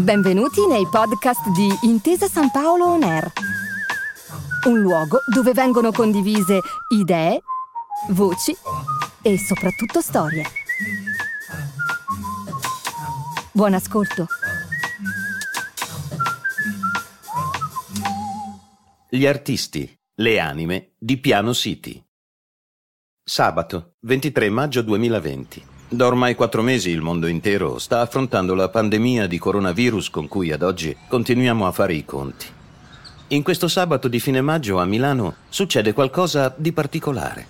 Benvenuti nei podcast di Intesa San Paolo On Air. Un luogo dove vengono condivise idee, voci e soprattutto storie. Buon ascolto. Gli artisti, le anime di Piano City. Sabato, 23 maggio 2020. Da ormai quattro mesi il mondo intero sta affrontando la pandemia di coronavirus con cui ad oggi continuiamo a fare i conti. In questo sabato di fine maggio a Milano succede qualcosa di particolare.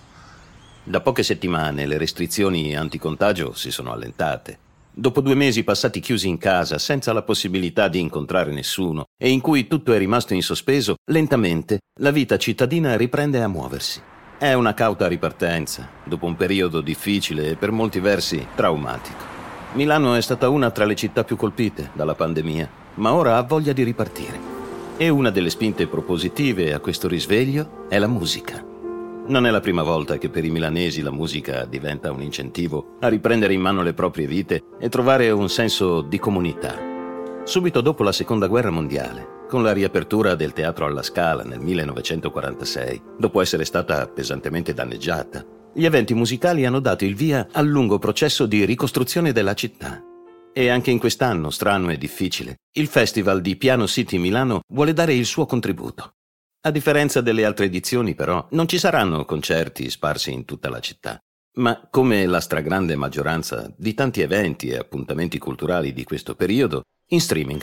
Da poche settimane le restrizioni anticontagio si sono allentate. Dopo due mesi passati chiusi in casa senza la possibilità di incontrare nessuno e in cui tutto è rimasto in sospeso, lentamente la vita cittadina riprende a muoversi. È una cauta ripartenza, dopo un periodo difficile e per molti versi traumatico. Milano è stata una tra le città più colpite dalla pandemia, ma ora ha voglia di ripartire. E una delle spinte propositive a questo risveglio è la musica. Non è la prima volta che per i milanesi la musica diventa un incentivo a riprendere in mano le proprie vite e trovare un senso di comunità. Subito dopo la Seconda Guerra Mondiale, con la riapertura del teatro alla Scala nel 1946, dopo essere stata pesantemente danneggiata. Gli eventi musicali hanno dato il via al lungo processo di ricostruzione della città. E anche in quest'anno, strano e difficile, il Festival di Piano City Milano vuole dare il suo contributo. A differenza delle altre edizioni, però, non ci saranno concerti sparsi in tutta la città, ma come la stragrande maggioranza di tanti eventi e appuntamenti culturali di questo periodo, in streaming.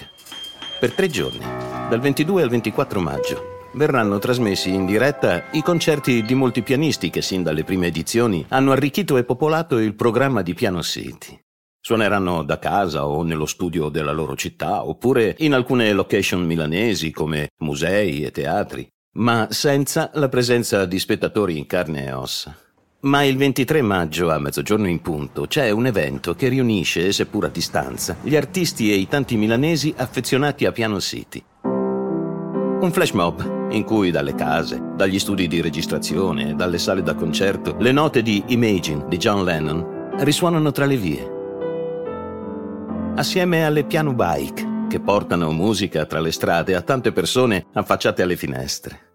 Per tre giorni dal 22 al 24 maggio verranno trasmessi in diretta i concerti di molti pianisti che sin dalle prime edizioni hanno arricchito e popolato il programma di Piano City. Suoneranno da casa o nello studio della loro città, oppure in alcune location milanesi come musei e teatri, ma senza la presenza di spettatori in carne e ossa. Ma il 23 maggio a mezzogiorno in punto c'è un evento che riunisce, seppur a distanza, gli artisti e i tanti milanesi affezionati a Piano City. Un flash mob in cui dalle case, dagli studi di registrazione, dalle sale da concerto, le note di Imagine di John Lennon risuonano tra le vie. Assieme alle piano bike che portano musica tra le strade a tante persone affacciate alle finestre.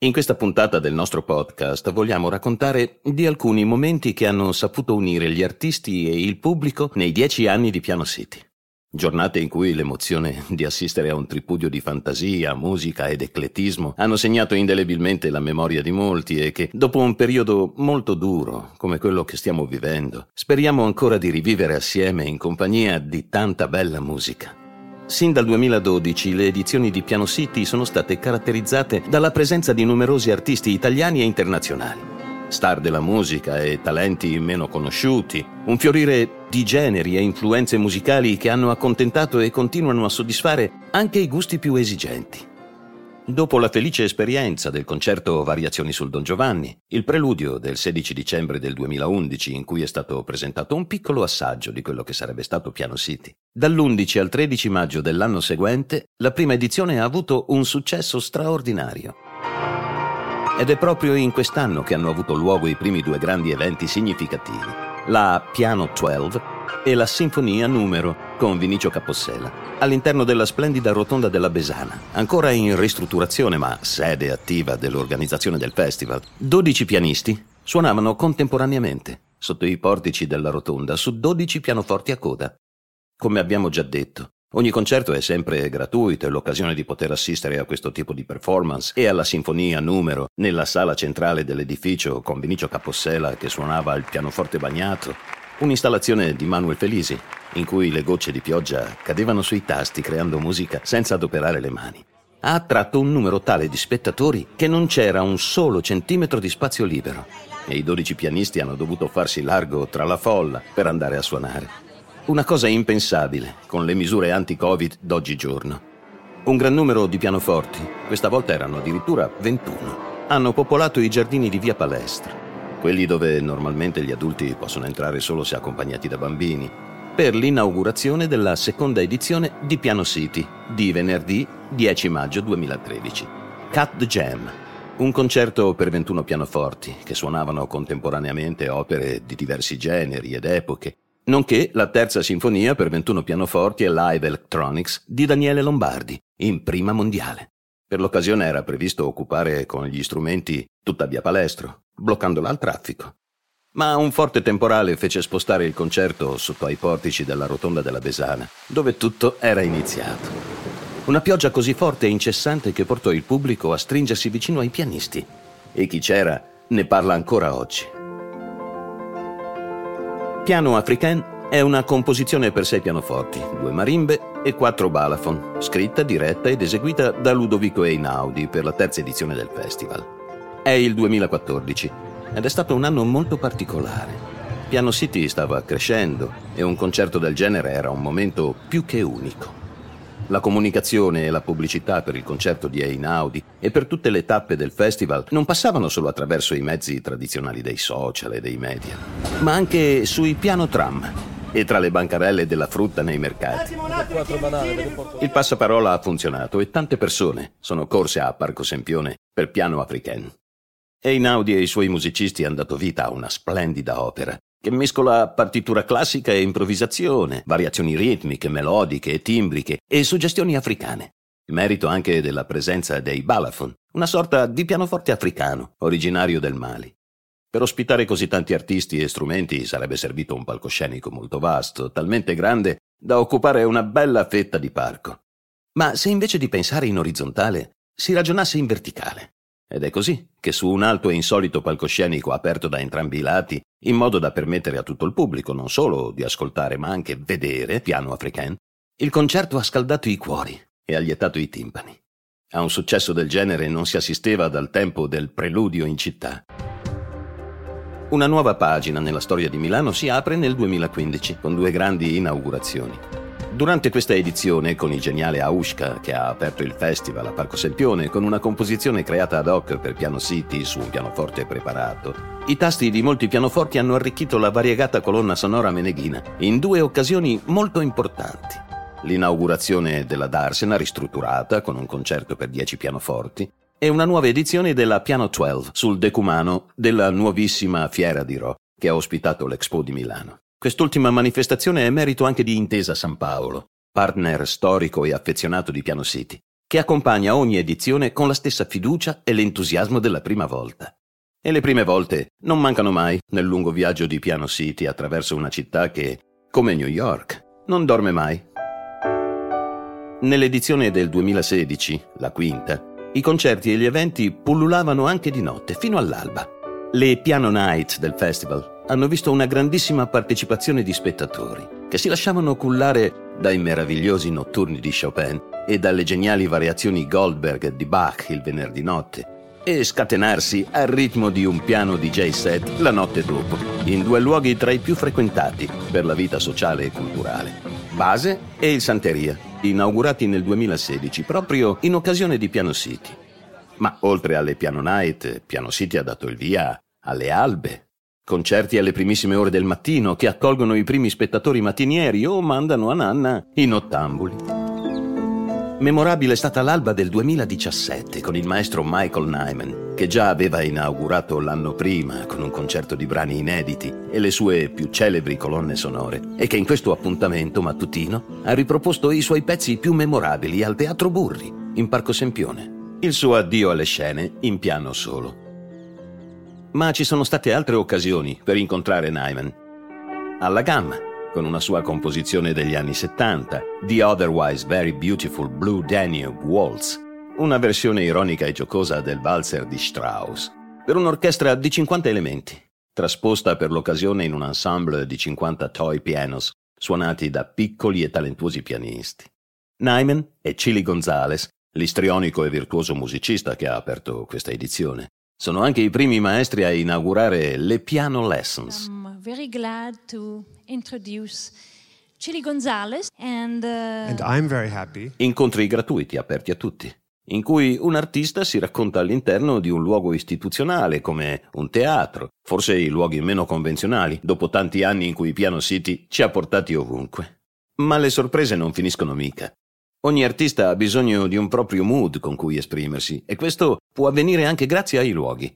In questa puntata del nostro podcast vogliamo raccontare di alcuni momenti che hanno saputo unire gli artisti e il pubblico nei dieci anni di Piano City. Giornate in cui l'emozione di assistere a un tripudio di fantasia, musica ed ecletismo hanno segnato indelebilmente la memoria di molti e che, dopo un periodo molto duro, come quello che stiamo vivendo, speriamo ancora di rivivere assieme in compagnia di tanta bella musica. Sin dal 2012 le edizioni di Piano City sono state caratterizzate dalla presenza di numerosi artisti italiani e internazionali star della musica e talenti meno conosciuti, un fiorire di generi e influenze musicali che hanno accontentato e continuano a soddisfare anche i gusti più esigenti. Dopo la felice esperienza del concerto Variazioni sul Don Giovanni, il preludio del 16 dicembre del 2011 in cui è stato presentato un piccolo assaggio di quello che sarebbe stato Piano City, dall'11 al 13 maggio dell'anno seguente la prima edizione ha avuto un successo straordinario. Ed è proprio in quest'anno che hanno avuto luogo i primi due grandi eventi significativi, la Piano 12 e la Sinfonia Numero con Vinicio Capossela, all'interno della splendida rotonda della Besana, ancora in ristrutturazione ma sede attiva dell'organizzazione del festival. 12 pianisti suonavano contemporaneamente sotto i portici della rotonda su 12 pianoforti a coda. Come abbiamo già detto, Ogni concerto è sempre gratuito e l'occasione di poter assistere a questo tipo di performance e alla sinfonia numero nella sala centrale dell'edificio con Vinicio Capossela che suonava il pianoforte bagnato. Un'installazione di Manuel Felisi in cui le gocce di pioggia cadevano sui tasti creando musica senza adoperare le mani. Ha attratto un numero tale di spettatori che non c'era un solo centimetro di spazio libero e i dodici pianisti hanno dovuto farsi largo tra la folla per andare a suonare. Una cosa impensabile con le misure anti-Covid d'oggigiorno. Un gran numero di pianoforti, questa volta erano addirittura 21, hanno popolato i giardini di via Palestra, quelli dove normalmente gli adulti possono entrare solo se accompagnati da bambini, per l'inaugurazione della seconda edizione di Piano City di venerdì 10 maggio 2013. Cut the Jam, un concerto per 21 pianoforti che suonavano contemporaneamente opere di diversi generi ed epoche nonché la terza sinfonia per 21 pianoforti e live electronics di Daniele Lombardi, in prima mondiale. Per l'occasione era previsto occupare con gli strumenti tutta via Palestro, bloccandola al traffico. Ma un forte temporale fece spostare il concerto sotto ai portici della rotonda della Besana, dove tutto era iniziato. Una pioggia così forte e incessante che portò il pubblico a stringersi vicino ai pianisti. E chi c'era ne parla ancora oggi. Piano Africain è una composizione per sei pianoforti, due marimbe e quattro balafon, scritta, diretta ed eseguita da Ludovico Einaudi per la terza edizione del festival. È il 2014 ed è stato un anno molto particolare. Piano City stava crescendo e un concerto del genere era un momento più che unico. La comunicazione e la pubblicità per il concerto di Einaudi e per tutte le tappe del festival non passavano solo attraverso i mezzi tradizionali dei social e dei media, ma anche sui piano tram e tra le bancarelle della frutta nei mercati. Il passaparola ha funzionato e tante persone sono corse a Parco Sempione per piano africain. Einaudi e i suoi musicisti hanno dato vita a una splendida opera che mescola partitura classica e improvvisazione, variazioni ritmiche, melodiche e timbriche e suggestioni africane. Merito anche della presenza dei balafon, una sorta di pianoforte africano, originario del Mali. Per ospitare così tanti artisti e strumenti sarebbe servito un palcoscenico molto vasto, talmente grande da occupare una bella fetta di parco. Ma se invece di pensare in orizzontale, si ragionasse in verticale, ed è così che su un alto e insolito palcoscenico aperto da entrambi i lati, in modo da permettere a tutto il pubblico non solo di ascoltare ma anche vedere piano africain, il concerto ha scaldato i cuori e ha i timpani. A un successo del genere non si assisteva dal tempo del preludio in città. Una nuova pagina nella storia di Milano si apre nel 2015 con due grandi inaugurazioni. Durante questa edizione, con il geniale Aushka che ha aperto il festival a Parco Sempione con una composizione creata ad hoc per piano City su un pianoforte preparato, i tasti di molti pianoforti hanno arricchito la variegata colonna sonora meneghina in due occasioni molto importanti. L'inaugurazione della Darsena ristrutturata con un concerto per dieci pianoforti e una nuova edizione della Piano 12 sul decumano della nuovissima Fiera di Ro che ha ospitato l'Expo di Milano. Quest'ultima manifestazione è merito anche di Intesa San Paolo, partner storico e affezionato di Piano City, che accompagna ogni edizione con la stessa fiducia e l'entusiasmo della prima volta. E le prime volte non mancano mai nel lungo viaggio di Piano City attraverso una città che, come New York, non dorme mai. Nell'edizione del 2016, la quinta, i concerti e gli eventi pullulavano anche di notte, fino all'alba. Le Piano Night del festival hanno visto una grandissima partecipazione di spettatori che si lasciavano cullare dai meravigliosi notturni di Chopin e dalle geniali variazioni Goldberg di Bach il venerdì notte e scatenarsi al ritmo di un piano DJ set la notte dopo, in due luoghi tra i più frequentati per la vita sociale e culturale, Base e il Santeria, inaugurati nel 2016 proprio in occasione di Piano City. Ma oltre alle Piano Night, Piano City ha dato il via alle albe, Concerti alle primissime ore del mattino che accolgono i primi spettatori mattinieri o mandano a nanna i nottambuli. Memorabile è stata l'alba del 2017 con il maestro Michael Nyman, che già aveva inaugurato l'anno prima con un concerto di brani inediti e le sue più celebri colonne sonore, e che in questo appuntamento mattutino ha riproposto i suoi pezzi più memorabili al Teatro Burri, in Parco Sempione. Il suo addio alle scene in piano solo. Ma ci sono state altre occasioni per incontrare Nyman. Alla Gamma, con una sua composizione degli anni 70, The Otherwise Very Beautiful Blue Danube Waltz, una versione ironica e giocosa del valzer di Strauss, per un'orchestra di 50 elementi, trasposta per l'occasione in un ensemble di 50 toy pianos, suonati da piccoli e talentuosi pianisti. Nyman e Chili Gonzales, l'istrionico e virtuoso musicista che ha aperto questa edizione, sono anche i primi maestri a inaugurare le Piano Lessons. I'm very glad to introduce Chili Gonzalez and, uh... and I'm very happy. Incontri gratuiti aperti a tutti, in cui un artista si racconta all'interno di un luogo istituzionale come un teatro, forse i luoghi meno convenzionali, dopo tanti anni in cui Piano City ci ha portati ovunque. Ma le sorprese non finiscono mica. Ogni artista ha bisogno di un proprio mood con cui esprimersi e questo può avvenire anche grazie ai luoghi.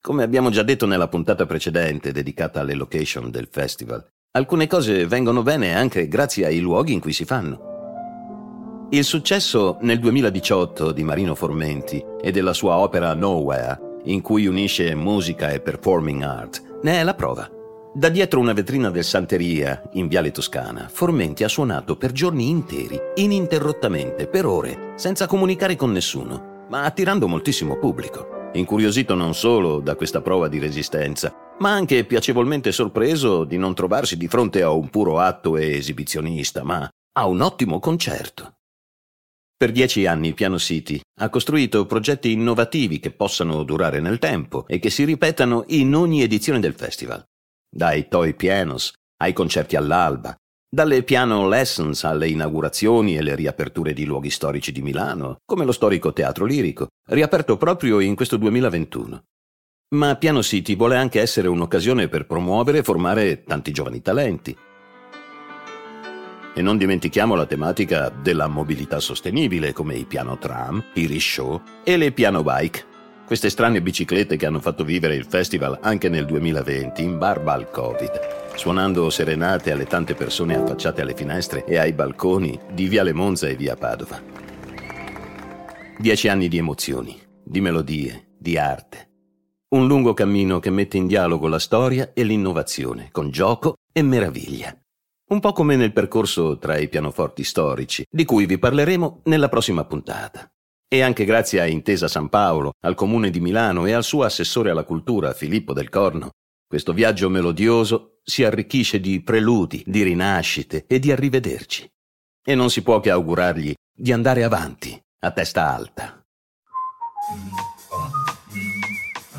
Come abbiamo già detto nella puntata precedente dedicata alle location del festival, Alcune cose vengono bene anche grazie ai luoghi in cui si fanno. Il successo nel 2018 di Marino Formenti e della sua opera Nowhere, in cui unisce musica e performing art, ne è la prova. Da dietro una vetrina del Santeria, in Viale Toscana, Formenti ha suonato per giorni interi, ininterrottamente, per ore, senza comunicare con nessuno, ma attirando moltissimo pubblico. Incuriosito non solo da questa prova di resistenza, ma anche piacevolmente sorpreso di non trovarsi di fronte a un puro atto esibizionista, ma a un ottimo concerto. Per dieci anni Piano City ha costruito progetti innovativi che possano durare nel tempo e che si ripetano in ogni edizione del festival. Dai toy pianos ai concerti all'alba, dalle piano lessons alle inaugurazioni e le riaperture di luoghi storici di Milano, come lo storico Teatro Lirico, riaperto proprio in questo 2021. Ma Piano City vuole anche essere un'occasione per promuovere e formare tanti giovani talenti. E non dimentichiamo la tematica della mobilità sostenibile, come i piano tram, i rishow e le piano bike. Queste strane biciclette che hanno fatto vivere il festival anche nel 2020 in barba al Covid, suonando serenate alle tante persone affacciate alle finestre e ai balconi di Viale Monza e Via Padova. Dieci anni di emozioni, di melodie, di arte. Un lungo cammino che mette in dialogo la storia e l'innovazione, con gioco e meraviglia. Un po' come nel percorso tra i pianoforti storici, di cui vi parleremo nella prossima puntata. E anche grazie a Intesa San Paolo, al Comune di Milano e al suo assessore alla cultura Filippo del Corno, questo viaggio melodioso si arricchisce di preludi, di rinascite e di arrivederci. E non si può che augurargli di andare avanti, a testa alta.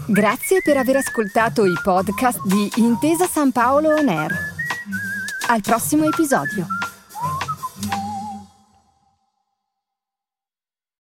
Grazie per aver ascoltato i podcast di Intesa San Paolo On Air. Al prossimo episodio.